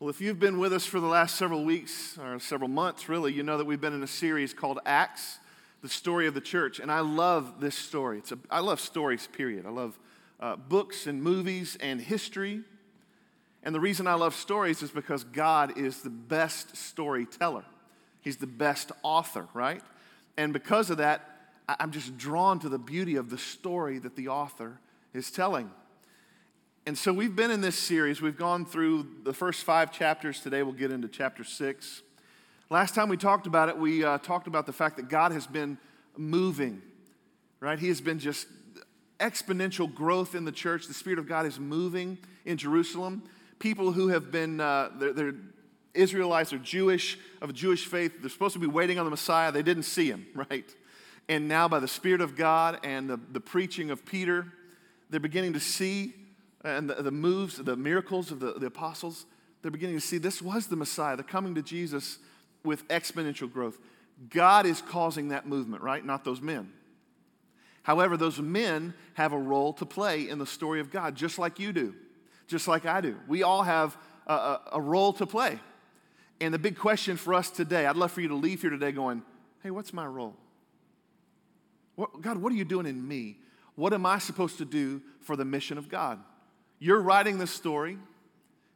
Well, if you've been with us for the last several weeks or several months, really, you know that we've been in a series called Acts, the story of the church. And I love this story. It's a, I love stories, period. I love uh, books and movies and history. And the reason I love stories is because God is the best storyteller, He's the best author, right? And because of that, I'm just drawn to the beauty of the story that the author is telling. And so we've been in this series. We've gone through the first five chapters. Today we'll get into chapter six. Last time we talked about it, we uh, talked about the fact that God has been moving, right? He has been just exponential growth in the church. The Spirit of God is moving in Jerusalem. People who have been, uh, they're, they're Israelites or Jewish, of a Jewish faith, they're supposed to be waiting on the Messiah. They didn't see him, right? And now, by the Spirit of God and the, the preaching of Peter, they're beginning to see and the, the moves, the miracles of the, the apostles, they're beginning to see this was the Messiah. They're coming to Jesus with exponential growth. God is causing that movement, right? Not those men. However, those men have a role to play in the story of God, just like you do, just like I do. We all have a, a, a role to play. And the big question for us today, I'd love for you to leave here today going, hey, what's my role? What, God, what are you doing in me? What am I supposed to do for the mission of God? You're writing this story,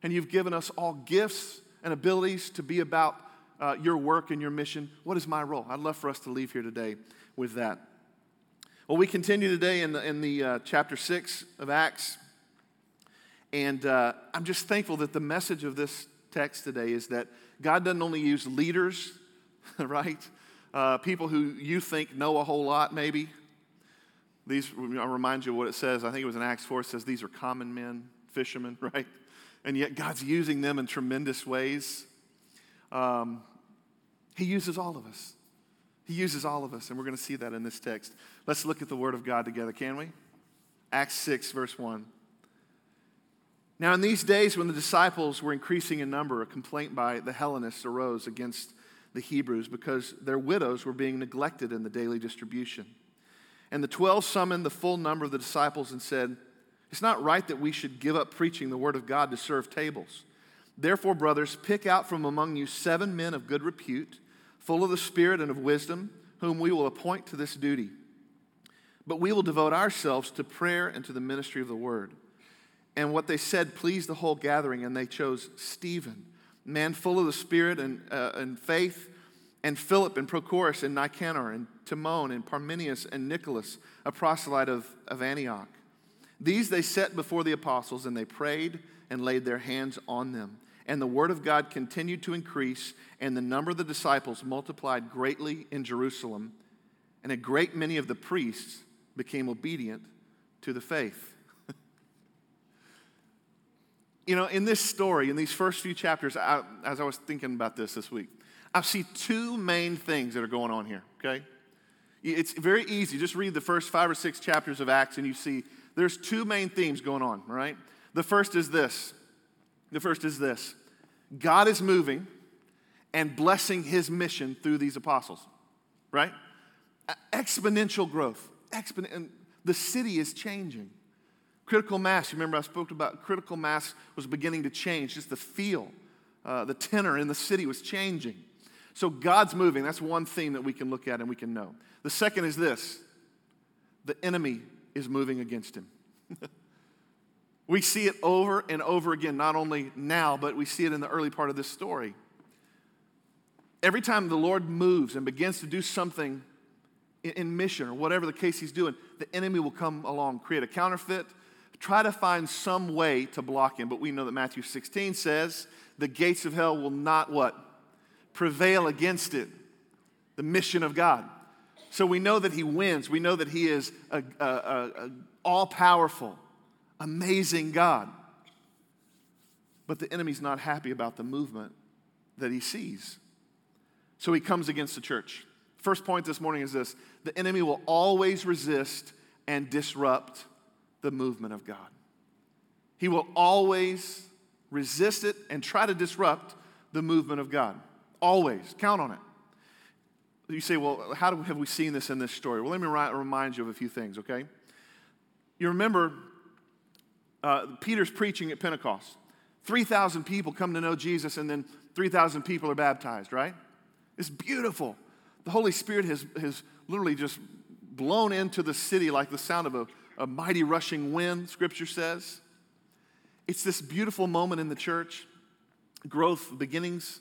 and you've given us all gifts and abilities to be about uh, your work and your mission. What is my role? I'd love for us to leave here today with that. Well, we continue today in the, in the uh, chapter 6 of Acts. And uh, I'm just thankful that the message of this text today is that God doesn't only use leaders, right? Uh, people who you think know a whole lot, maybe, these, I'll remind you what it says. I think it was in Acts 4. It says these are common men, fishermen, right? And yet God's using them in tremendous ways. Um, he uses all of us. He uses all of us, and we're going to see that in this text. Let's look at the Word of God together, can we? Acts 6, verse 1. Now, in these days when the disciples were increasing in number, a complaint by the Hellenists arose against the Hebrews because their widows were being neglected in the daily distribution. And the 12 summoned the full number of the disciples and said, It's not right that we should give up preaching the word of God to serve tables. Therefore, brothers, pick out from among you seven men of good repute, full of the Spirit and of wisdom, whom we will appoint to this duty. But we will devote ourselves to prayer and to the ministry of the word. And what they said pleased the whole gathering, and they chose Stephen, man full of the Spirit and, uh, and faith and Philip and Prochorus and Nicanor and Timon and Parmenius and Nicholas, a proselyte of, of Antioch. These they set before the apostles, and they prayed and laid their hands on them. And the word of God continued to increase, and the number of the disciples multiplied greatly in Jerusalem, and a great many of the priests became obedient to the faith. you know, in this story, in these first few chapters, I, as I was thinking about this this week, I see two main things that are going on here, okay? It's very easy. Just read the first five or six chapters of Acts and you see there's two main themes going on, right? The first is this. The first is this God is moving and blessing his mission through these apostles, right? Exponential growth. Expon- the city is changing. Critical mass, remember I spoke about critical mass was beginning to change, just the feel, uh, the tenor in the city was changing. So God's moving. That's one theme that we can look at and we can know. The second is this the enemy is moving against him. we see it over and over again, not only now, but we see it in the early part of this story. Every time the Lord moves and begins to do something in mission or whatever the case he's doing, the enemy will come along, create a counterfeit, try to find some way to block him. But we know that Matthew 16 says the gates of hell will not what? Prevail against it, the mission of God. So we know that He wins. We know that He is a, a, a all powerful, amazing God. But the enemy's not happy about the movement that he sees. So he comes against the church. First point this morning is this the enemy will always resist and disrupt the movement of God. He will always resist it and try to disrupt the movement of God. Always. Count on it. You say, well, how do, have we seen this in this story? Well, let me remind you of a few things, okay? You remember uh, Peter's preaching at Pentecost. 3,000 people come to know Jesus, and then 3,000 people are baptized, right? It's beautiful. The Holy Spirit has, has literally just blown into the city like the sound of a, a mighty rushing wind, scripture says. It's this beautiful moment in the church, growth, beginnings.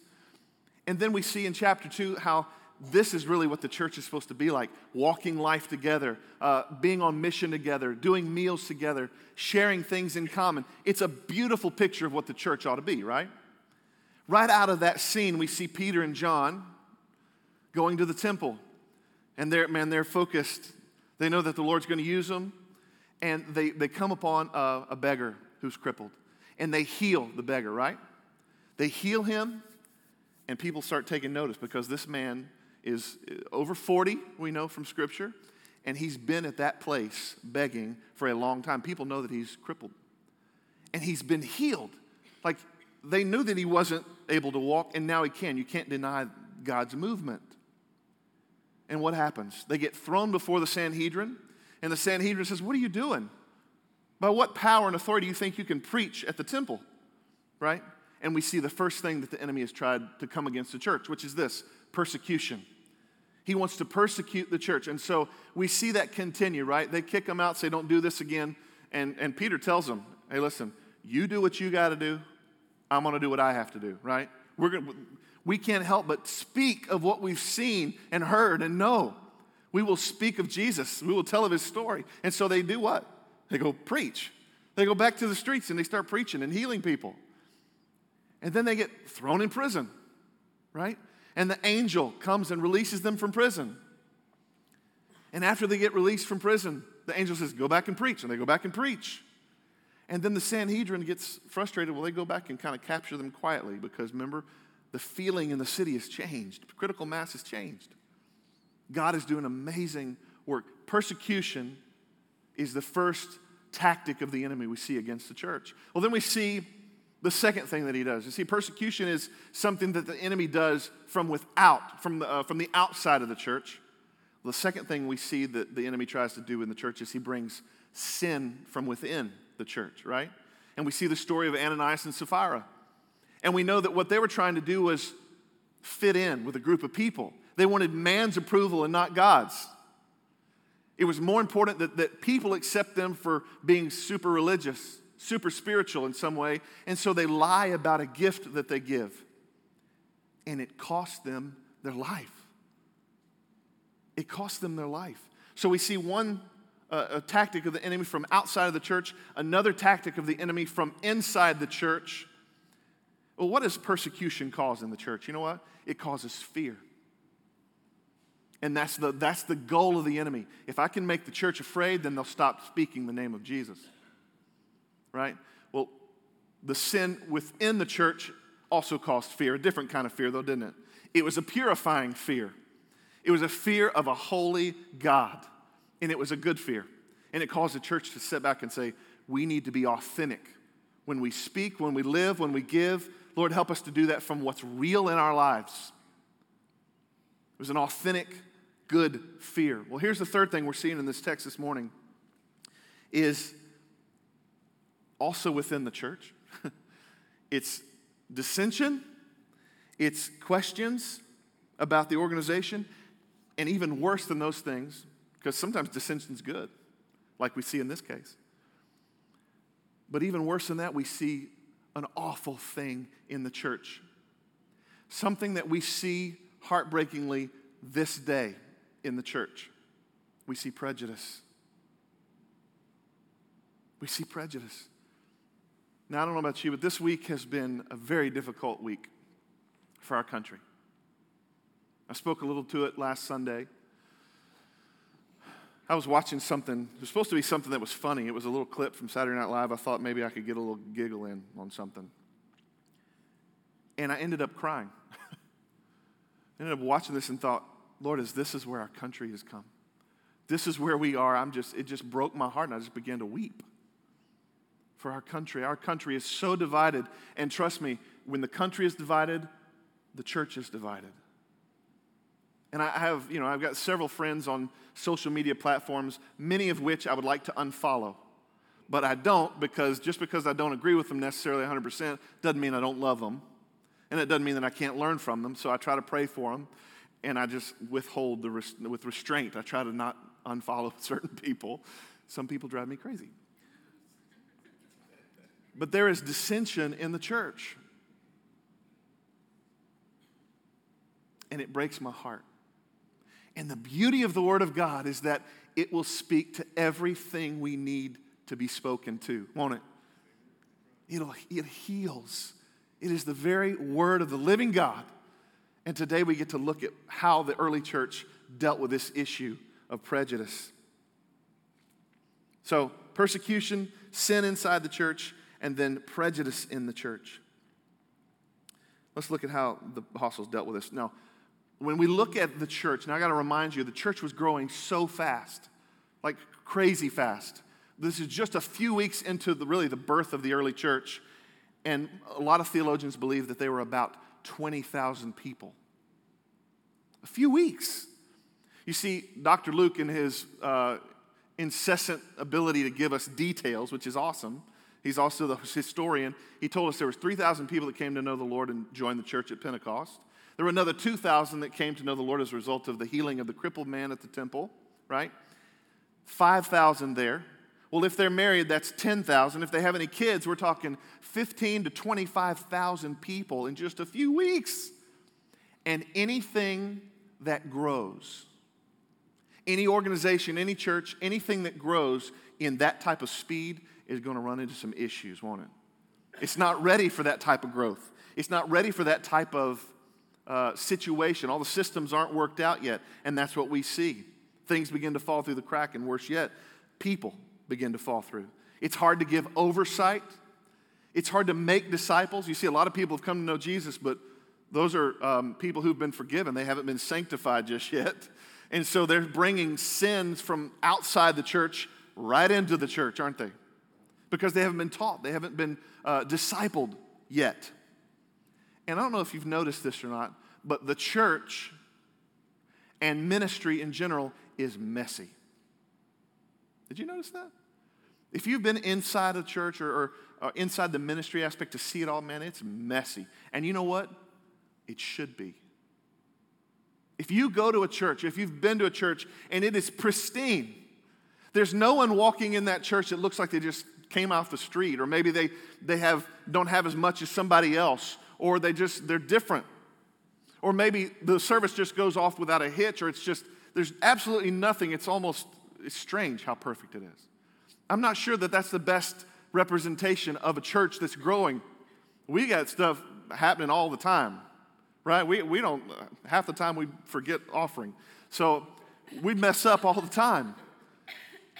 And then we see in chapter 2 how this is really what the church is supposed to be like walking life together, uh, being on mission together, doing meals together, sharing things in common. It's a beautiful picture of what the church ought to be, right? Right out of that scene, we see Peter and John going to the temple. And they're, man, they're focused. They know that the Lord's going to use them. And they, they come upon a, a beggar who's crippled. And they heal the beggar, right? They heal him, and people start taking notice because this man is uh, over 40, we know from Scripture, and he's been at that place begging for a long time. People know that he's crippled. And he's been healed. Like they knew that he wasn't able to walk, and now he can. You can't deny God's movement. And what happens? They get thrown before the Sanhedrin, and the Sanhedrin says, What are you doing? By what power and authority do you think you can preach at the temple? Right? And we see the first thing that the enemy has tried to come against the church, which is this persecution. He wants to persecute the church. And so we see that continue, right? They kick him out, say, Don't do this again. And, and Peter tells them, Hey, listen, you do what you got to do. I'm going to do what I have to do, right? We're gonna, we can't help but speak of what we've seen and heard and know. We will speak of Jesus. We will tell of his story. And so they do what? They go preach. They go back to the streets and they start preaching and healing people. And then they get thrown in prison, right? and the angel comes and releases them from prison. And after they get released from prison, the angel says, Go back and preach. And they go back and preach. And then the Sanhedrin gets frustrated. Well, they go back and kind of capture them quietly because remember, the feeling in the city has changed. Critical mass has changed. God is doing amazing work. Persecution is the first tactic of the enemy we see against the church. Well, then we see the second thing that he does. You see, persecution is something that the enemy does from without, from the, uh, from the outside of the church. The second thing we see that the enemy tries to do in the church is he brings sin from within the church, right? And we see the story of Ananias and Sapphira. And we know that what they were trying to do was fit in with a group of people. They wanted man's approval and not God's. It was more important that, that people accept them for being super religious super spiritual in some way, and so they lie about a gift that they give. And it costs them their life. It costs them their life. So we see one uh, a tactic of the enemy from outside of the church, another tactic of the enemy from inside the church. Well, what does persecution cause in the church? You know what? It causes fear. And that's the, that's the goal of the enemy. If I can make the church afraid, then they'll stop speaking the name of Jesus right? Well, the sin within the church also caused fear, a different kind of fear, though, didn't it? It was a purifying fear. It was a fear of a holy God, and it was a good fear. And it caused the church to sit back and say, we need to be authentic when we speak, when we live, when we give. Lord, help us to do that from what's real in our lives. It was an authentic, good fear. Well, here's the third thing we're seeing in this text this morning is also within the church. it's dissension, it's questions about the organization, and even worse than those things, because sometimes dissension's good, like we see in this case. But even worse than that, we see an awful thing in the church. Something that we see heartbreakingly this day in the church. We see prejudice. We see prejudice. Now, I don't know about you, but this week has been a very difficult week for our country. I spoke a little to it last Sunday. I was watching something, it was supposed to be something that was funny. It was a little clip from Saturday Night Live. I thought maybe I could get a little giggle in on something. And I ended up crying. I ended up watching this and thought, Lord, as this is where our country has come. This is where we are. I'm just, it just broke my heart and I just began to weep for our country. Our country is so divided. And trust me, when the country is divided, the church is divided. And I have, you know, I've got several friends on social media platforms, many of which I would like to unfollow but I don't because just because I don't agree with them necessarily 100% doesn't mean I don't love them. And it doesn't mean that I can't learn from them. So I try to pray for them and I just withhold the res- with restraint. I try to not unfollow certain people. Some people drive me crazy. But there is dissension in the church. And it breaks my heart. And the beauty of the Word of God is that it will speak to everything we need to be spoken to, won't it? It'll, it heals. It is the very Word of the living God. And today we get to look at how the early church dealt with this issue of prejudice. So, persecution, sin inside the church, and then prejudice in the church. Let's look at how the apostles dealt with this. Now, when we look at the church, now I got to remind you, the church was growing so fast, like crazy fast. This is just a few weeks into the, really the birth of the early church, and a lot of theologians believe that they were about 20,000 people. A few weeks. You see, Dr. Luke, in his uh, incessant ability to give us details, which is awesome, He's also the historian. He told us there was 3,000 people that came to know the Lord and joined the church at Pentecost. There were another 2,000 that came to know the Lord as a result of the healing of the crippled man at the temple, right? 5,000 there. Well, if they're married, that's 10,000. If they have any kids, we're talking 15 to 25,000 people in just a few weeks. And anything that grows, any organization, any church, anything that grows in that type of speed is going to run into some issues, won't it? It's not ready for that type of growth. It's not ready for that type of uh, situation. All the systems aren't worked out yet, and that's what we see. Things begin to fall through the crack, and worse yet, people begin to fall through. It's hard to give oversight. It's hard to make disciples. You see, a lot of people have come to know Jesus, but those are um, people who've been forgiven. They haven't been sanctified just yet. And so they're bringing sins from outside the church right into the church, aren't they? Because they haven't been taught, they haven't been uh, discipled yet. And I don't know if you've noticed this or not, but the church and ministry in general is messy. Did you notice that? If you've been inside a church or, or, or inside the ministry aspect to see it all, man, it's messy. And you know what? It should be. If you go to a church, if you've been to a church and it is pristine, there's no one walking in that church that looks like they just came off the street, or maybe they, they have, don't have as much as somebody else, or they just, they're different. Or maybe the service just goes off without a hitch, or it's just, there's absolutely nothing. It's almost, it's strange how perfect it is. I'm not sure that that's the best representation of a church that's growing. We got stuff happening all the time, right? We, we don't, half the time we forget offering. So we mess up all the time.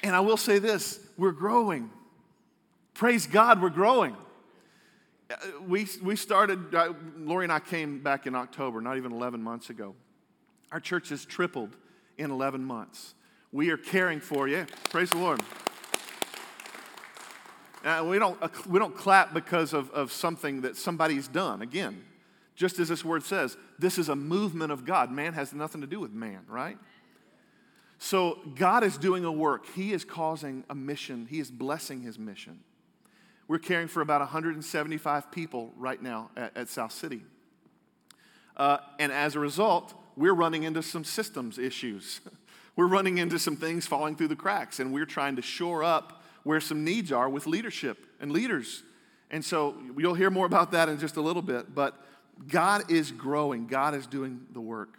And I will say this we're growing. Praise God, we're growing. Uh, we, we started, uh, Lori and I came back in October, not even 11 months ago. Our church has tripled in 11 months. We are caring for you. Praise the Lord. Uh, we, don't, we don't clap because of, of something that somebody's done. Again, just as this word says, this is a movement of God. Man has nothing to do with man, right? So God is doing a work. He is causing a mission, He is blessing His mission. We're caring for about 175 people right now at, at South City. Uh, and as a result, we're running into some systems issues. we're running into some things falling through the cracks, and we're trying to shore up where some needs are with leadership and leaders. And so you'll hear more about that in just a little bit, but God is growing, God is doing the work.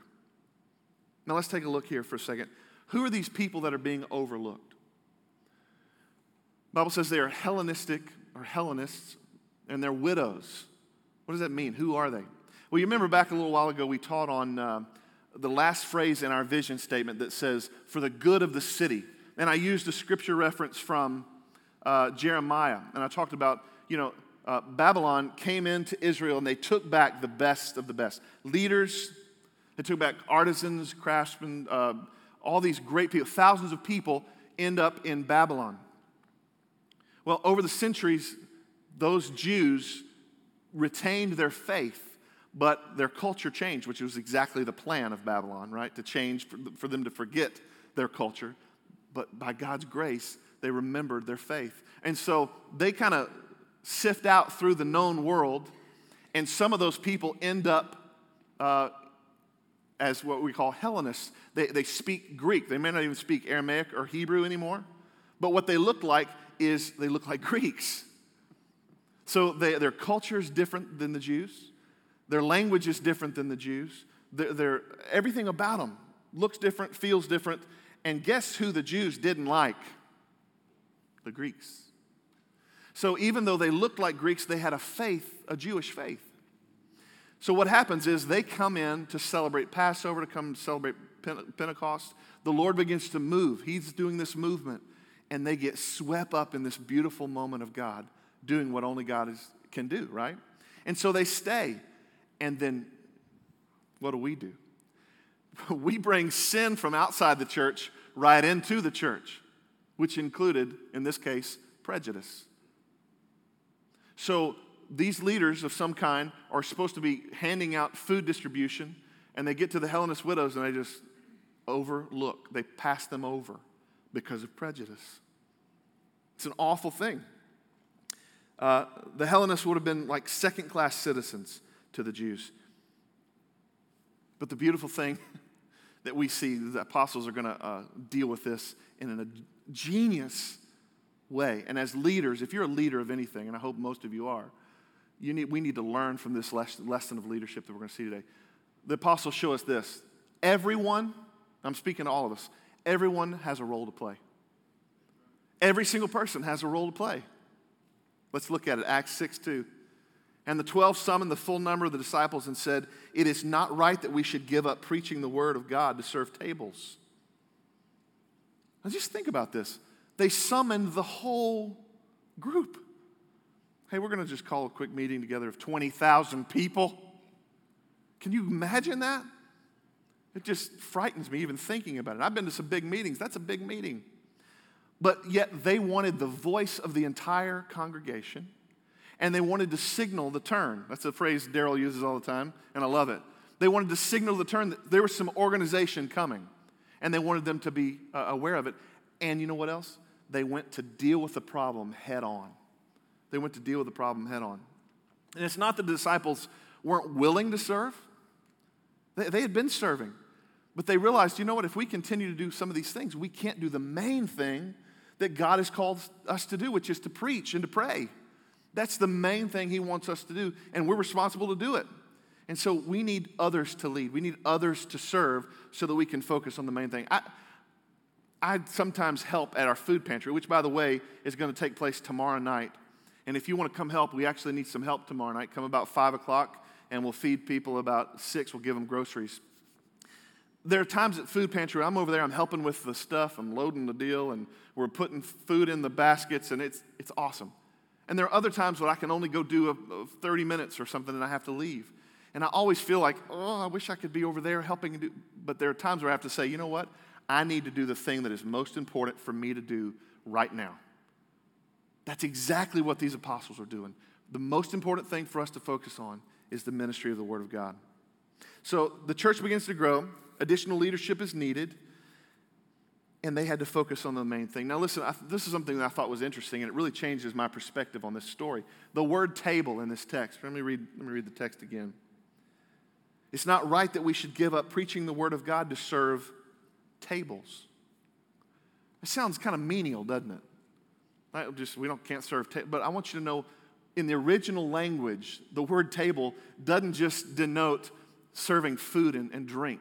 Now let's take a look here for a second. Who are these people that are being overlooked? Bible says they are Hellenistic are Hellenists and they're widows. What does that mean? Who are they? Well, you remember back a little while ago, we taught on uh, the last phrase in our vision statement that says, for the good of the city. And I used a scripture reference from uh, Jeremiah. And I talked about, you know, uh, Babylon came into Israel and they took back the best of the best. Leaders, they took back artisans, craftsmen, uh, all these great people. Thousands of people end up in Babylon. Well, over the centuries, those Jews retained their faith, but their culture changed, which was exactly the plan of Babylon, right? To change, for them to forget their culture. But by God's grace, they remembered their faith. And so they kind of sift out through the known world, and some of those people end up uh, as what we call Hellenists. They, they speak Greek. They may not even speak Aramaic or Hebrew anymore, but what they look like is they look like Greeks. So they, their culture is different than the Jews, their language is different than the Jews, everything about them looks different, feels different. And guess who the Jews didn't like? The Greeks. So even though they looked like Greeks, they had a faith, a Jewish faith. So what happens is they come in to celebrate Passover, to come celebrate Pentecost. The Lord begins to move. He's doing this movement, and they get swept up in this beautiful moment of God doing what only God is, can do, right? And so they stay. And then what do we do? We bring sin from outside the church right into the church, which included, in this case, prejudice. So these leaders of some kind are supposed to be handing out food distribution, and they get to the Hellenist widows and they just overlook, they pass them over because of prejudice. It's an awful thing. Uh, the Hellenists would have been like second class citizens to the Jews. But the beautiful thing that we see, the apostles are going to uh, deal with this in a genius way. And as leaders, if you're a leader of anything, and I hope most of you are, you need, we need to learn from this lesson of leadership that we're going to see today. The apostles show us this everyone, I'm speaking to all of us, everyone has a role to play. Every single person has a role to play. Let's look at it. Acts 6 2. And the 12 summoned the full number of the disciples and said, It is not right that we should give up preaching the word of God to serve tables. Now just think about this. They summoned the whole group. Hey, we're going to just call a quick meeting together of 20,000 people. Can you imagine that? It just frightens me even thinking about it. I've been to some big meetings. That's a big meeting. But yet they wanted the voice of the entire congregation and they wanted to signal the turn. That's a phrase Daryl uses all the time, and I love it. They wanted to signal the turn that there was some organization coming, and they wanted them to be uh, aware of it. And you know what else? They went to deal with the problem head on. They went to deal with the problem head on. And it's not that the disciples weren't willing to serve, they, they had been serving. But they realized, you know what, if we continue to do some of these things, we can't do the main thing that God has called us to do, which is to preach and to pray. That's the main thing He wants us to do, and we're responsible to do it. And so we need others to lead. We need others to serve so that we can focus on the main thing. I, I sometimes help at our food pantry, which, by the way, is going to take place tomorrow night. And if you want to come help, we actually need some help tomorrow night. Come about 5 o'clock, and we'll feed people about 6. We'll give them groceries there are times at food pantry i'm over there i'm helping with the stuff i'm loading the deal and we're putting food in the baskets and it's, it's awesome. And there are other times when i can only go do a, a 30 minutes or something and i have to leave. And i always feel like oh i wish i could be over there helping do but there are times where i have to say you know what? I need to do the thing that is most important for me to do right now. That's exactly what these apostles are doing. The most important thing for us to focus on is the ministry of the word of god. So the church begins to grow additional leadership is needed, and they had to focus on the main thing. Now, listen, I, this is something that I thought was interesting, and it really changes my perspective on this story. The word table in this text, let me read, let me read the text again. It's not right that we should give up preaching the word of God to serve tables. It sounds kind of menial, doesn't it? Just we don't can't serve but I want you to know in the original language, the word table doesn't just denote serving food and, and drink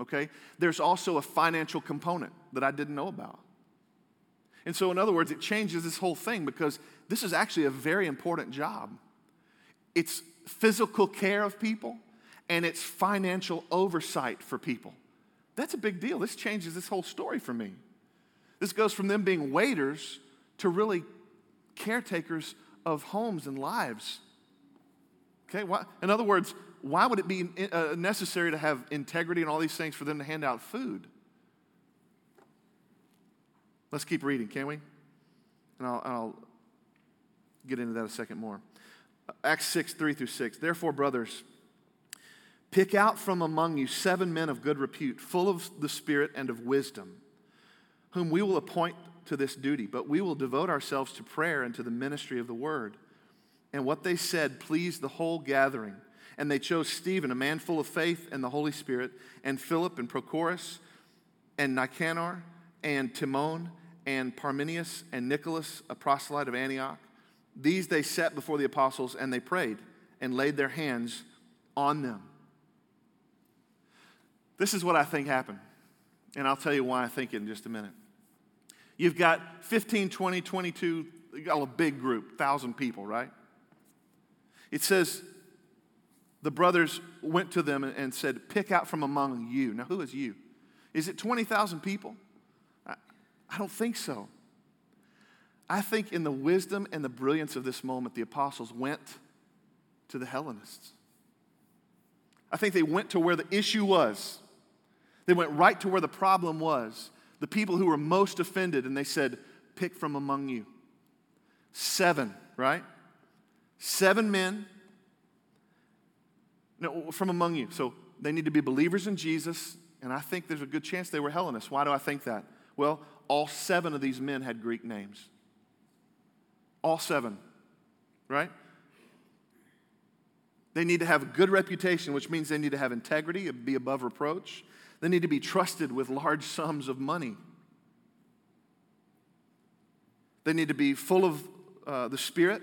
okay? There's also a financial component that I didn't know about. And so, in other words, it changes this whole thing because this is actually a very important job. It's physical care of people and it's financial oversight for people. That's a big deal. This changes this whole story for me. This goes from them being waiters to really caretakers of homes and lives. Okay, in other words, why would it be uh, necessary to have integrity and all these things for them to hand out food? Let's keep reading, can we? And I'll, I'll get into that a second more. Acts 6, 3 through 6. Therefore, brothers, pick out from among you seven men of good repute, full of the Spirit and of wisdom, whom we will appoint to this duty, but we will devote ourselves to prayer and to the ministry of the word. And what they said pleased the whole gathering. And they chose Stephen, a man full of faith and the Holy Spirit, and Philip and Prochorus, and Nicanor, and Timon, and Parmenius, and Nicholas, a proselyte of Antioch. These they set before the apostles, and they prayed and laid their hands on them. This is what I think happened. And I'll tell you why I think it in just a minute. You've got 15, 20, 22, you got a big group, 1,000 people, right? It says the brothers went to them and said, Pick out from among you. Now, who is you? Is it 20,000 people? I, I don't think so. I think in the wisdom and the brilliance of this moment, the apostles went to the Hellenists. I think they went to where the issue was. They went right to where the problem was the people who were most offended, and they said, Pick from among you. Seven, right? Seven men no, from among you. So they need to be believers in Jesus, and I think there's a good chance they were Hellenists. Why do I think that? Well, all seven of these men had Greek names. All seven, right? They need to have a good reputation, which means they need to have integrity, be above reproach. They need to be trusted with large sums of money. They need to be full of uh, the Spirit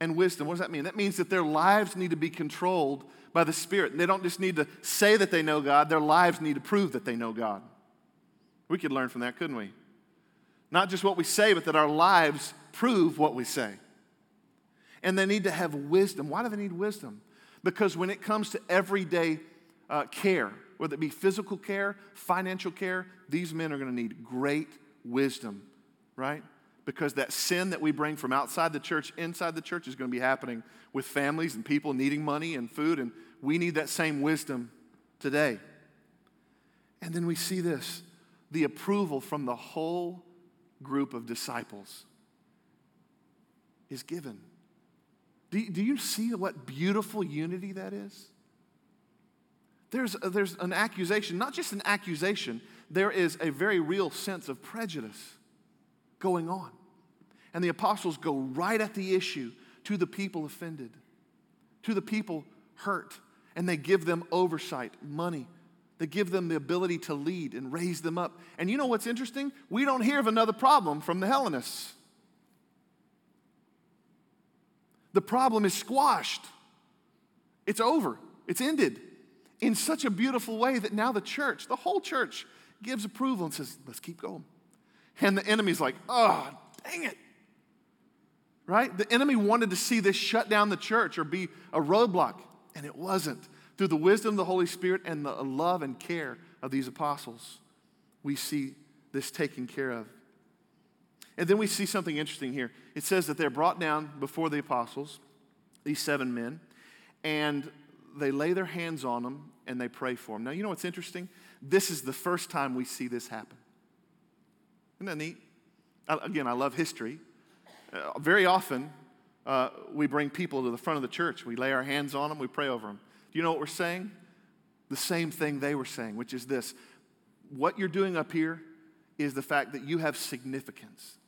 and wisdom. What does that mean? That means that their lives need to be controlled by the Spirit. They don't just need to say that they know God, their lives need to prove that they know God. We could learn from that, couldn't we? Not just what we say, but that our lives prove what we say. And they need to have wisdom. Why do they need wisdom? Because when it comes to everyday uh, care, whether it be physical care, financial care, these men are going to need great wisdom, right? Because that sin that we bring from outside the church, inside the church, is going to be happening with families and people needing money and food, and we need that same wisdom today. And then we see this the approval from the whole group of disciples is given. Do, do you see what beautiful unity that is? there's, uh, there's an accusation, not just an accusation, there is a very real sense of prejudice going on. And the apostles go right at the issue to the people offended, to the people hurt, and they give them oversight, money. They give them the ability to lead and raise them up. And you know what's interesting? We don't hear of another problem from the Hellenists. The problem is squashed. It's over. It's ended in such a beautiful way that now the church, the whole church, gives approval and says, let's keep going. And the enemy's like, oh, dang it. Right? The enemy wanted to see this shut down the church or be a roadblock, and it wasn't. Through the wisdom of the Holy Spirit and the love and care of these apostles, we see this taken care of. And then we see something interesting here. It says that they're brought down before the apostles, these seven men, and they lay their hands on them and they pray for them. Now, you know what's interesting? This is the first time we see this happen. Isn't that neat? Again, I love history. Uh, very often, uh, we bring people to the front of the church. We lay our hands on them, we pray over them. Do you know what we're saying? The same thing they were saying, which is this what you're doing up here is the fact that you have significance.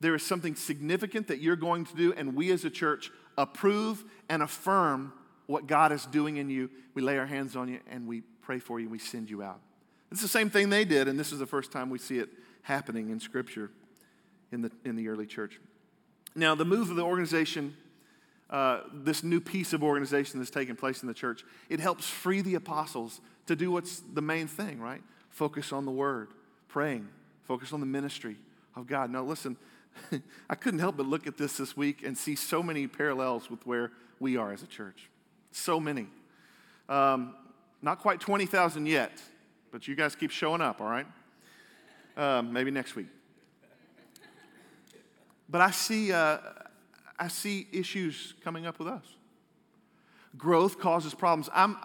There is something significant that you're going to do, and we as a church approve and affirm what God is doing in you. We lay our hands on you and we pray for you and we send you out. It's the same thing they did, and this is the first time we see it happening in Scripture in the, in the early church. Now, the move of the organization, uh, this new piece of organization that's taking place in the church, it helps free the apostles to do what's the main thing, right? Focus on the word, praying, focus on the ministry of God. Now, listen, I couldn't help but look at this this week and see so many parallels with where we are as a church. So many. Um, not quite 20,000 yet, but you guys keep showing up, all right? Um, maybe next week. But I see, uh, I see issues coming up with us. Growth causes problems. I'm,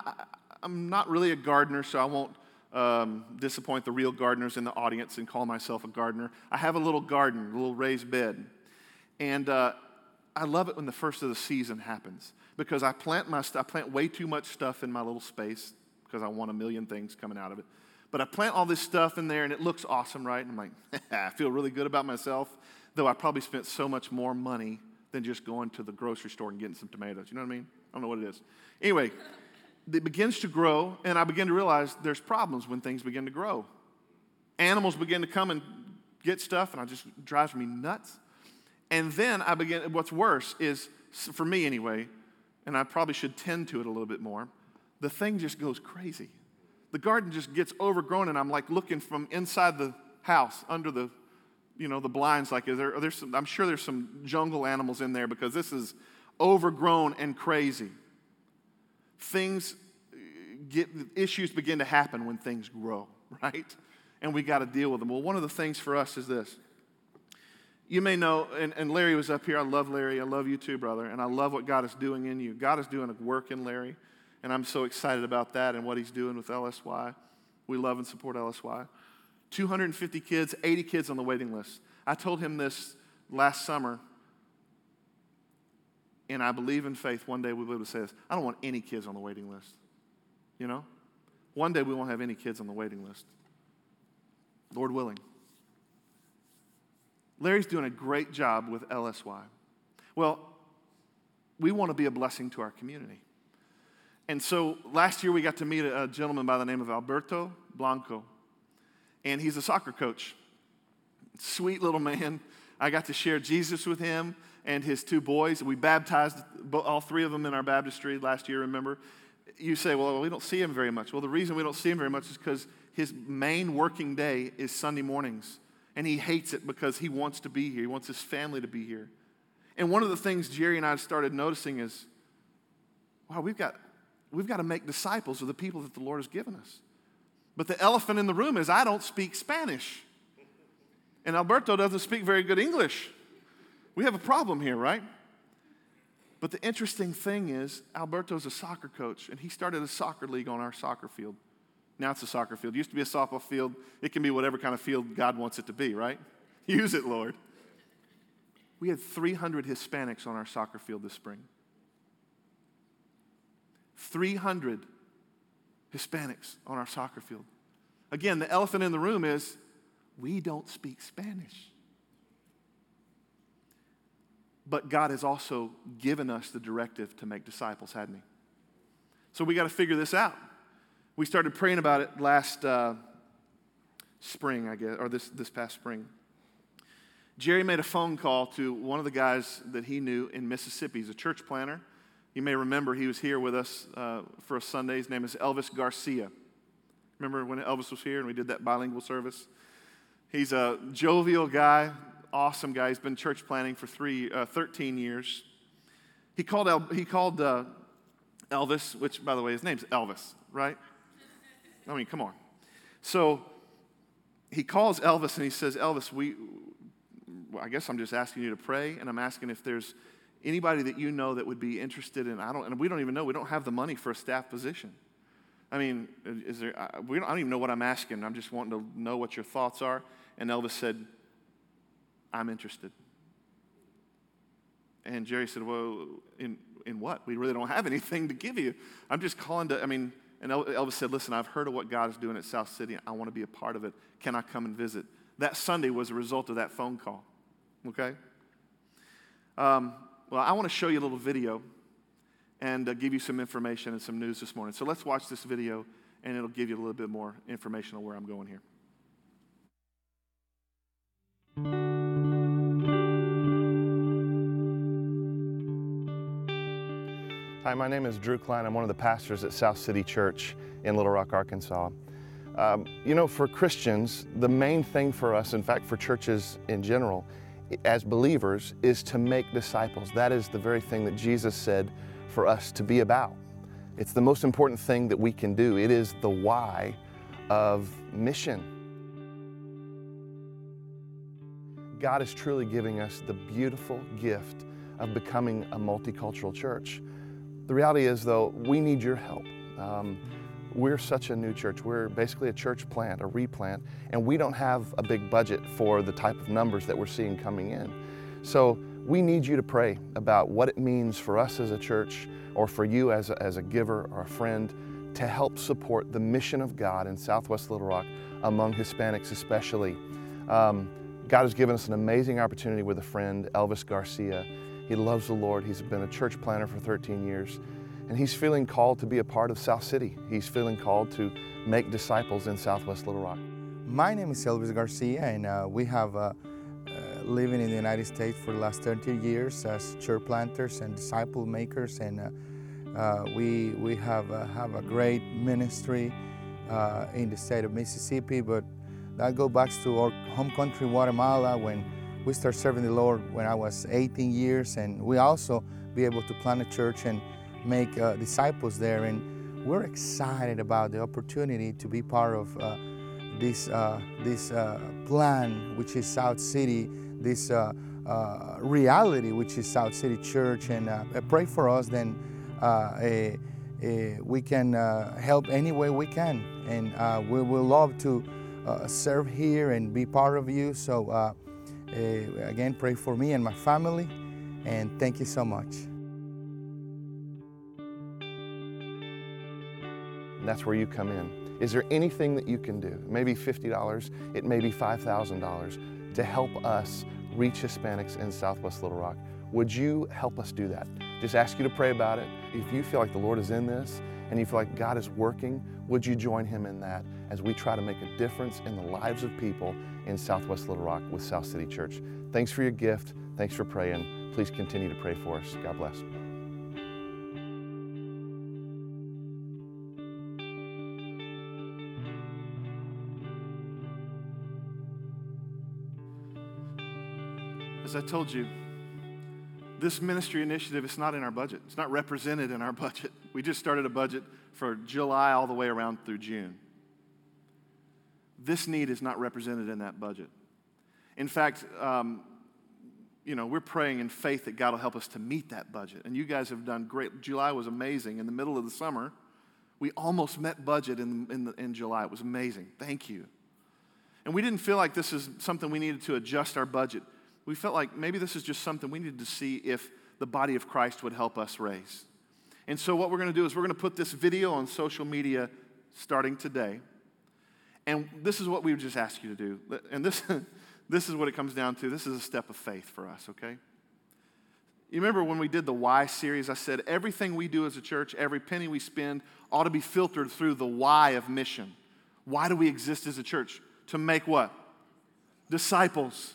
I'm not really a gardener, so I won't um, disappoint the real gardeners in the audience and call myself a gardener. I have a little garden, a little raised bed. And uh, I love it when the first of the season happens because I plant my I plant way too much stuff in my little space because I want a million things coming out of it. But I plant all this stuff in there and it looks awesome, right? And I'm like, I feel really good about myself, though I probably spent so much more money than just going to the grocery store and getting some tomatoes. You know what I mean? I don't know what it is. Anyway, it begins to grow, and I begin to realize there's problems when things begin to grow. Animals begin to come and get stuff, and it just drives me nuts. And then I begin, what's worse is, for me anyway, and I probably should tend to it a little bit more, the thing just goes crazy. The garden just gets overgrown, and I'm like looking from inside the house under the you know the blinds like is there, are there some, i'm sure there's some jungle animals in there because this is overgrown and crazy things uh, get issues begin to happen when things grow right and we got to deal with them well one of the things for us is this you may know, and, and, Larry was up here. I love Larry. I love you too, brother. And I love what God is doing in you. God is doing a work in Larry. And I'm so excited about that and what he's doing with LSY. We love and support LSY. 250 kids, 80 kids on the waiting list. I told him this last summer, and I believe in faith one day we'll be able to say this. I don't want any kids on the waiting list. You know? One day we won't have any kids on the waiting list. Lord willing. Larry's doing a great job with LSY. Well, we want to be a blessing to our community. And so last year we got to meet a gentleman by the name of Alberto Blanco, and he's a soccer coach. Sweet little man. I got to share Jesus with him and his two boys. We baptized all three of them in our baptistry last year, remember? You say, well, we don't see him very much. Well, the reason we don't see him very much is because his main working day is Sunday mornings and he hates it because he wants to be here. He wants his family to be here. And one of the things Jerry and I started noticing is, wow, we've got, we've got to make disciples of the people that the Lord has given us. But the elephant in the room is I don't speak Spanish. And Alberto doesn't speak very good English. We have a problem here, right? But the interesting thing is, Alberto's a soccer coach, and he started a soccer league on our soccer field. Now it's a soccer field. It used to be a softball field. It can be whatever kind of field God wants it to be, right? Use it, Lord. We had 300 Hispanics on our soccer field this spring. 300 Hispanics on our soccer field. Again, the elephant in the room is we don't speak Spanish. But God has also given us the directive to make disciples, hadn't He? So we got to figure this out. We started praying about it last uh, spring, I guess, or this, this past spring. Jerry made a phone call to one of the guys that he knew in Mississippi. He's a church planter. You may remember he was here with us uh, for a Sunday. His name is Elvis Garcia. Remember when Elvis was here and we did that bilingual service? He's a jovial guy, awesome guy. He's been church planting for three, uh, 13 years. He called, El- he called uh, Elvis, which, by the way, his name's Elvis, right? I mean, come on. So he calls Elvis and he says, Elvis, we, I guess I'm just asking you to pray, and I'm asking if there's anybody that you know that would be interested in, I don't, and we don't even know, we don't have the money for a staff position. I mean, is there, I, we don't, I don't even know what I'm asking. I'm just wanting to know what your thoughts are. And Elvis said, I'm interested. And Jerry said, Well, in, in what? We really don't have anything to give you. I'm just calling to, I mean, and Elvis said, Listen, I've heard of what God is doing at South City. I want to be a part of it. Can I come and visit? That Sunday was a result of that phone call. Okay? Um, well, I want to show you a little video and uh, give you some information and some news this morning. So let's watch this video, and it'll give you a little bit more information on where I'm going here. Hi, my name is Drew Klein. I'm one of the pastors at South City Church in Little Rock, Arkansas. Um, you know, for Christians, the main thing for us, in fact, for churches in general, as believers, is to make disciples. That is the very thing that Jesus said for us to be about. It's the most important thing that we can do. It is the why of mission. God is truly giving us the beautiful gift of becoming a multicultural church. The reality is, though, we need your help. Um, we're such a new church. We're basically a church plant, a replant, and we don't have a big budget for the type of numbers that we're seeing coming in. So we need you to pray about what it means for us as a church or for you as a, as a giver or a friend to help support the mission of God in Southwest Little Rock among Hispanics, especially. Um, God has given us an amazing opportunity with a friend, Elvis Garcia. He loves the Lord. He's been a church planter for 13 years, and he's feeling called to be a part of South City. He's feeling called to make disciples in Southwest Little Rock. My name is Elvis Garcia, and uh, we have uh, uh, living in the United States for the last 30 years as church planters and disciple makers, and uh, uh, we we have uh, have a great ministry in the state of Mississippi, but that goes back to our home country, Guatemala, when we started serving the Lord when I was 18 years, and we also be able to plant a church and make uh, disciples there, and we're excited about the opportunity to be part of uh, this, uh, this uh, plan, which is South City, this uh, uh reality, which is South City Church, and pray for us, then a, a, we can help any way we can. And we will love to serve here and be part of you. So, eh, again, pray for me and my family, and thank you so much. That's where you come in. Is there anything that you can do? Maybe $50, it may be $5,000 to help us reach Hispanics in Southwest Little Rock. Would you help us do that? Just ask you to pray about it. If you feel like the Lord is in this and you feel like God is working, would you join Him in that as we try to make a difference in the lives of people in Southwest Little Rock with South City Church? Thanks for your gift. Thanks for praying. Please continue to pray for us. God bless. As I told you, this ministry initiative is not in our budget. It's not represented in our budget. We just started a budget for July all the way around through June. This need is not represented in that budget. In fact, um, you know, we're praying in faith that God will help us to meet that budget. And you guys have done great. July was amazing. In the middle of the summer, we almost met budget in, in, the, in July. It was amazing. Thank you. And we didn't feel like this is something we needed to adjust our budget we felt like maybe this is just something we needed to see if the body of Christ would help us raise. And so, what we're going to do is we're going to put this video on social media starting today. And this is what we would just ask you to do. And this, this is what it comes down to. This is a step of faith for us, okay? You remember when we did the Why series? I said everything we do as a church, every penny we spend, ought to be filtered through the why of mission. Why do we exist as a church? To make what? Disciples.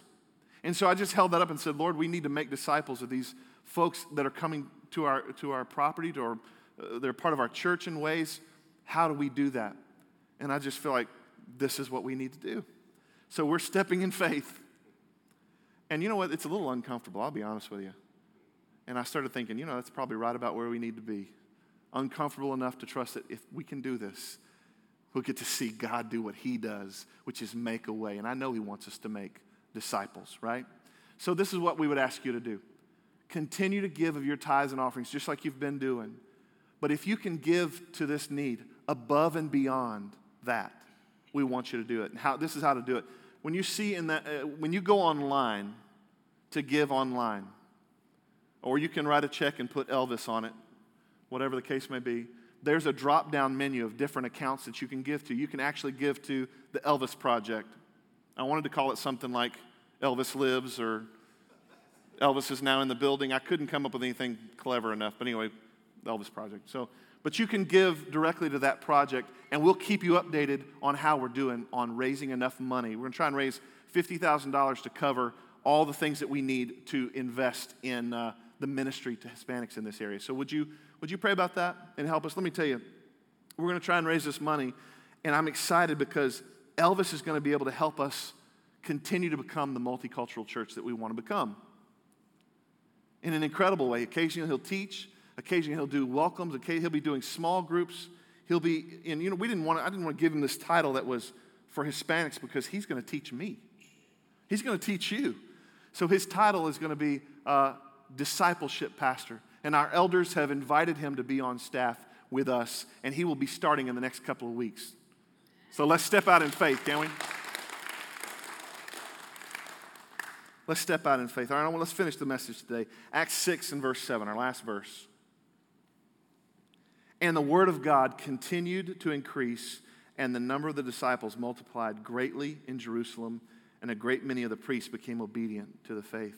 And so I just held that up and said, Lord, we need to make disciples of these folks that are coming to our, to our property, to our, uh, they're part of our church in ways. How do we do that? And I just feel like this is what we need to do. So we're stepping in faith. And you know what? It's a little uncomfortable, I'll be honest with you. And I started thinking, you know, that's probably right about where we need to be. Uncomfortable enough to trust that if we can do this, we'll get to see God do what He does, which is make a way. And I know He wants us to make disciples, right? So, this is what we would ask you to do continue to give of your tithes and offerings, just like you've been doing. But if you can give to this need above and beyond that, we want you to do it. And how, this is how to do it. When you see in that, uh, when you go online to give online, or you can write a check and put Elvis on it, whatever the case may be, there's a drop down menu of different accounts that you can give to. You can actually give to the Elvis Project. I wanted to call it something like Elvis Lives or Elvis is now in the building. I couldn't come up with anything clever enough, but anyway, Elvis Project. So, but you can give directly to that project, and we'll keep you updated on how we're doing on raising enough money. We're going to try and raise $50,000 to cover all the things that we need to invest in uh, the ministry to Hispanics in this area. So, would you, would you pray about that and help us? Let me tell you, we're going to try and raise this money, and I'm excited because Elvis is going to be able to help us continue to become the multicultural church that we want to become. In an incredible way. Occasionally he'll teach, occasionally he'll do welcomes, occasionally he'll be doing small groups. He'll be, and you know, we didn't want to, I didn't want to give him this title that was for Hispanics because he's going to teach me. He's going to teach you. So his title is going to be uh, discipleship pastor. And our elders have invited him to be on staff with us, and he will be starting in the next couple of weeks. So let's step out in faith, can we? Let's step out in faith. All right, let's finish the message today. Acts 6 and verse 7, our last verse. And the word of God continued to increase, and the number of the disciples multiplied greatly in Jerusalem, and a great many of the priests became obedient to the faith.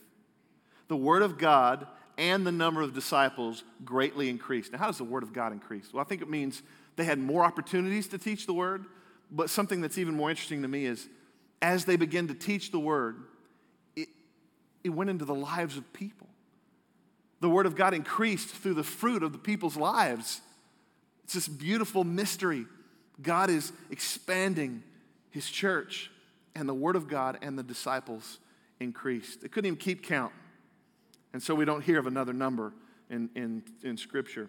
The word of God and the number of disciples greatly increased. Now, how does the word of God increase? Well, I think it means they had more opportunities to teach the word, but something that's even more interesting to me is as they began to teach the word, it, it went into the lives of people. The word of God increased through the fruit of the people's lives. It's this beautiful mystery. God is expanding his church, and the word of God and the disciples increased. They couldn't even keep count. And so we don't hear of another number in, in, in Scripture.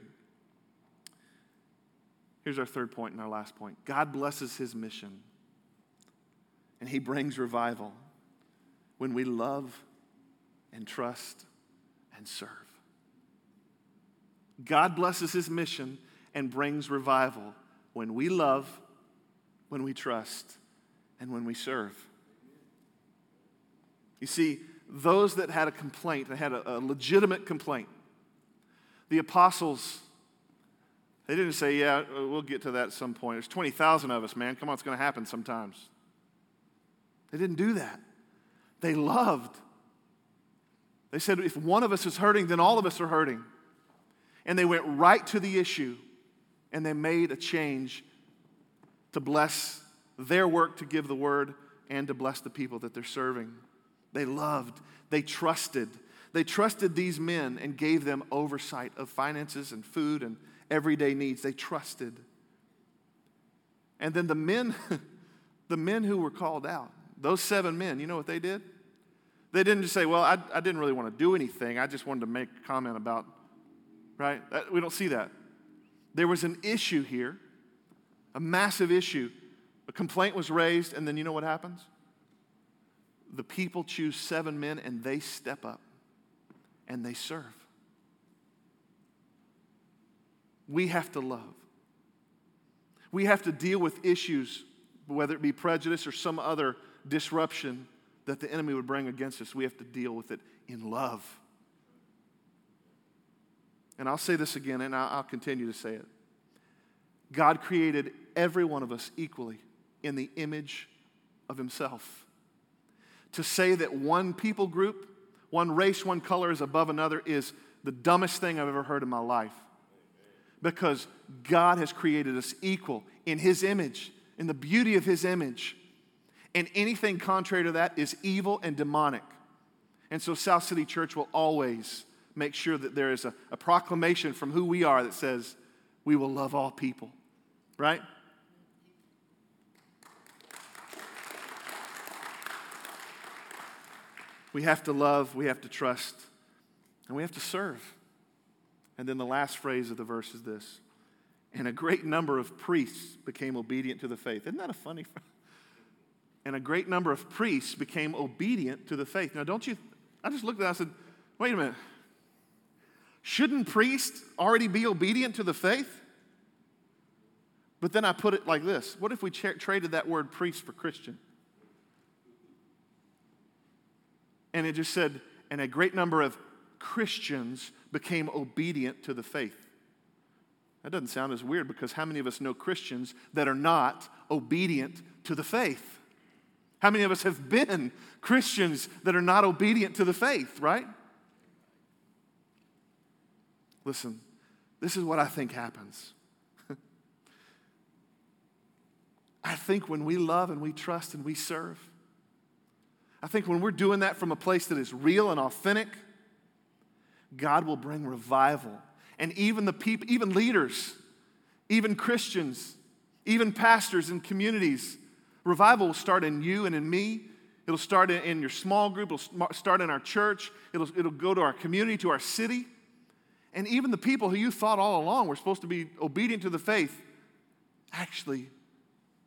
Here's our third point and our last point God blesses his mission, and he brings revival when we love and trust and serve. God blesses his mission and brings revival when we love, when we trust, and when we serve. You see, those that had a complaint, that had a, a legitimate complaint, the apostles, they didn't say, Yeah, we'll get to that at some point. There's 20,000 of us, man. Come on, it's going to happen sometimes. They didn't do that. They loved. They said, If one of us is hurting, then all of us are hurting. And they went right to the issue and they made a change to bless their work to give the word and to bless the people that they're serving. They loved, they trusted. They trusted these men and gave them oversight of finances and food and everyday needs. They trusted. And then the men, the men who were called out, those seven men, you know what they did? They didn't just say, Well, I, I didn't really want to do anything. I just wanted to make a comment about right? We don't see that. There was an issue here, a massive issue. A complaint was raised, and then you know what happens? The people choose seven men and they step up and they serve. We have to love. We have to deal with issues, whether it be prejudice or some other disruption that the enemy would bring against us. We have to deal with it in love. And I'll say this again, and I'll continue to say it. God created every one of us equally in the image of Himself. To say that one people group, one race, one color is above another is the dumbest thing I've ever heard in my life. Because God has created us equal in His image, in the beauty of His image. And anything contrary to that is evil and demonic. And so South City Church will always make sure that there is a, a proclamation from who we are that says, we will love all people, right? We have to love, we have to trust, and we have to serve. And then the last phrase of the verse is this and a great number of priests became obedient to the faith. Isn't that a funny phrase? And a great number of priests became obedient to the faith. Now, don't you? I just looked at that and I said, wait a minute. Shouldn't priests already be obedient to the faith? But then I put it like this What if we tra- traded that word priest for Christian? And it just said, and a great number of Christians became obedient to the faith. That doesn't sound as weird because how many of us know Christians that are not obedient to the faith? How many of us have been Christians that are not obedient to the faith, right? Listen, this is what I think happens. I think when we love and we trust and we serve, I think when we're doing that from a place that is real and authentic, God will bring revival. And even the people, even leaders, even Christians, even pastors and communities, revival will start in you and in me. It'll start in, your small group, it'll start in our church, it'll, it'll go to our community, to our city. And even the people who you thought all along were supposed to be obedient to the faith actually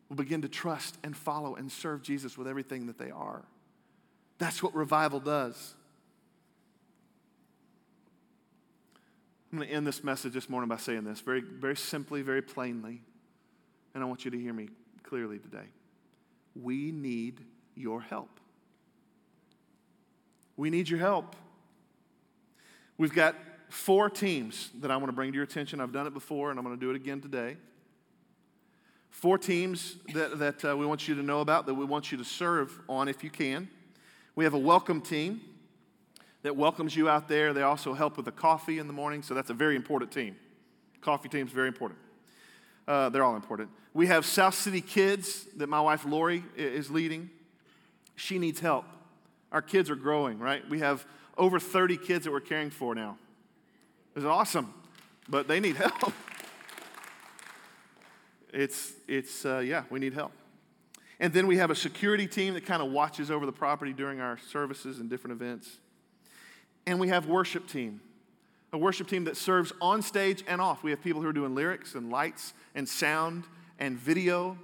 will begin to trust and follow and serve Jesus with everything that they are. That's what revival does. I'm going to end this message this morning by saying this very, very simply, very plainly, and I want you to hear me clearly today. We need your help. We need your help. We've got four teams that I want to bring to your attention. I've done it before, and I'm going to do it again today. Four teams that, that uh, we want you to know about, that we want you to serve on if you can. We have a welcome team that welcomes you out there. They also help with the coffee in the morning, so that's a very important team. Coffee team is very important. Uh, they're all important. We have South City Kids that my wife Lori is leading. She needs help. Our kids are growing, right? We have over 30 kids that we're caring for now. It's awesome, but they need help. It's, it's uh, yeah, we need help. And then we have a security team that kind of watches over the property during our services and different events. And we have worship team, a worship team that serves on stage and off. We have people who are doing lyrics and lights and sound and video,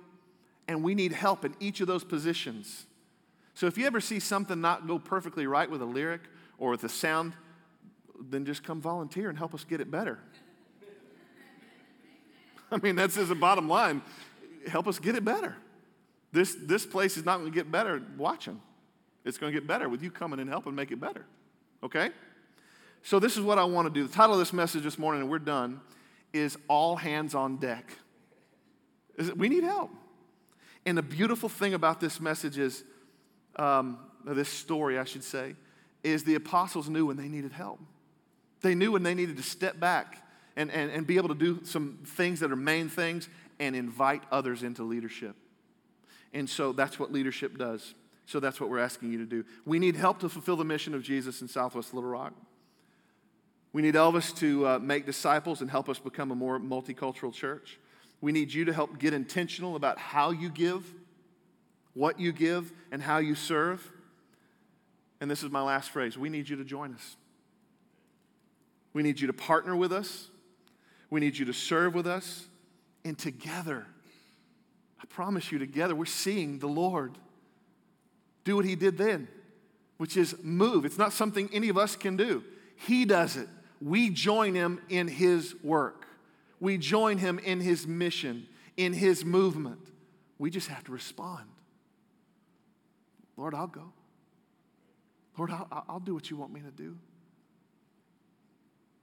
and we need help in each of those positions. So if you ever see something not go perfectly right with a lyric or with a sound, then just come volunteer and help us get it better. I mean, that's just the bottom line. Help us get it better. This, this place is not going to get better watching. It's going to get better with you coming and helping make it better. Okay? So, this is what I want to do. The title of this message this morning, and we're done, is All Hands on Deck. We need help. And the beautiful thing about this message is, um, this story, I should say, is the apostles knew when they needed help. They knew when they needed to step back and, and, and be able to do some things that are main things and invite others into leadership. And so that's what leadership does. So that's what we're asking you to do. We need help to fulfill the mission of Jesus in Southwest Little Rock. We need Elvis to uh, make disciples and help us become a more multicultural church. We need you to help get intentional about how you give, what you give, and how you serve. And this is my last phrase we need you to join us. We need you to partner with us. We need you to serve with us. And together, I promise you, together, we're seeing the Lord do what He did then, which is move. It's not something any of us can do. He does it. We join Him in His work, we join Him in His mission, in His movement. We just have to respond. Lord, I'll go. Lord, I'll, I'll do what you want me to do.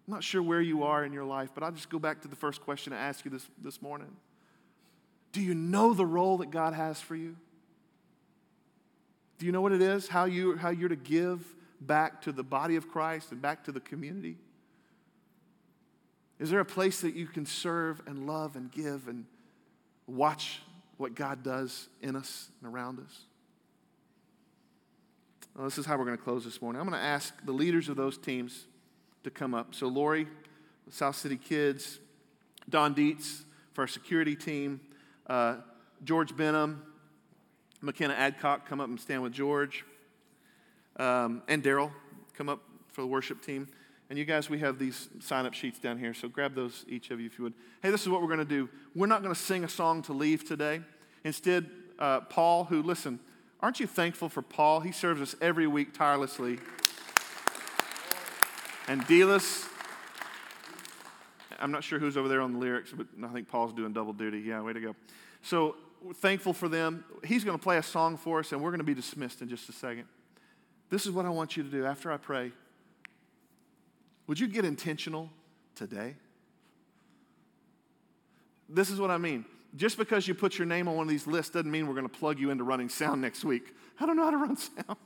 I'm not sure where you are in your life, but I'll just go back to the first question I asked you this, this morning. Do you know the role that God has for you? Do you know what it is? How, you, how you're to give back to the body of Christ and back to the community? Is there a place that you can serve and love and give and watch what God does in us and around us? Well, this is how we're going to close this morning. I'm going to ask the leaders of those teams to come up. So, Lori, South City Kids, Don Dietz for our security team, uh, George Benham, McKenna Adcock, come up and stand with George, um, and Daryl, come up for the worship team. And you guys, we have these sign up sheets down here, so grab those, each of you, if you would. Hey, this is what we're going to do. We're not going to sing a song to leave today. Instead, uh, Paul, who, listen, aren't you thankful for Paul? He serves us every week tirelessly. And Delas, I'm not sure who's over there on the lyrics, but I think Paul's doing double duty. Yeah, way to go. So we're thankful for them. He's going to play a song for us, and we're going to be dismissed in just a second. This is what I want you to do after I pray. Would you get intentional today? This is what I mean. Just because you put your name on one of these lists doesn't mean we're going to plug you into running sound next week. I don't know how to run sound.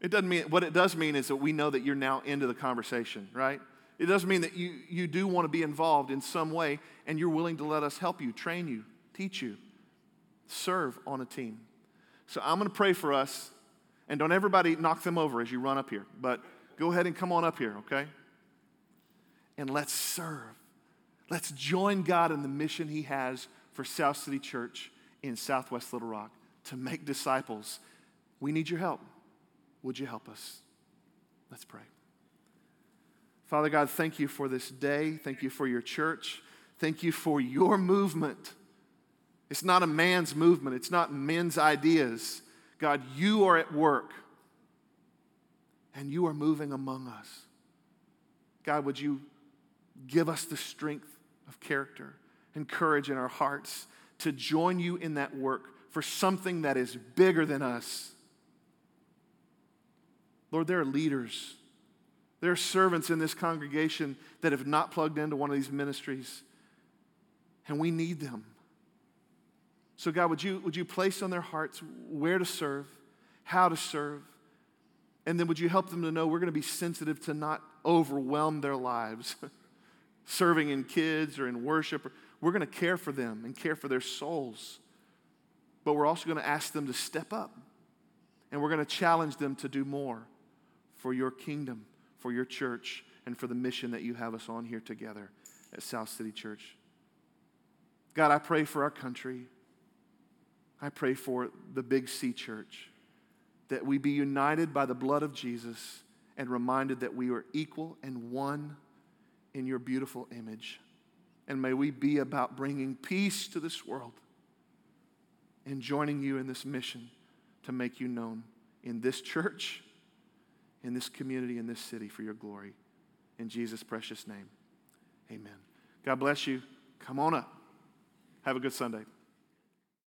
It doesn't mean, what it does mean is that we know that you're now into the conversation, right? It doesn't mean that you, you do want to be involved in some way and you're willing to let us help you, train you, teach you, serve on a team. So I'm going to pray for us, and don't everybody knock them over as you run up here, but go ahead and come on up here, okay? And let's serve. Let's join God in the mission He has for South City Church in Southwest Little Rock to make disciples. We need your help. Would you help us? Let's pray. Father God, thank you for this day. Thank you for your church. Thank you for your movement. It's not a man's movement, it's not men's ideas. God, you are at work and you are moving among us. God, would you give us the strength of character and courage in our hearts to join you in that work for something that is bigger than us Lord, there are leaders There are servants in this congregation that have not plugged into one of these ministries, and we need them. So, God, would you, would you place on their hearts where to serve, how to serve, and then would you help them to know we're going to be sensitive to not overwhelm their lives, serving in kids or in worship. We're going to care for them and care for their souls, but we're also going to ask them to step up, and we're going to challenge them to do more for your kingdom for your church and for the mission that you have us on here together at South City Church. God, I pray for our country. I pray for the Big C Church, that we be united by the blood of Jesus and reminded that we are equal and one in your beautiful image. And may we be about bringing peace to this world and joining you in this mission to make you known in this church in this community, in this city for your glory. In Jesus' precious name, amen. God bless you. Come on up. Have a good Sunday.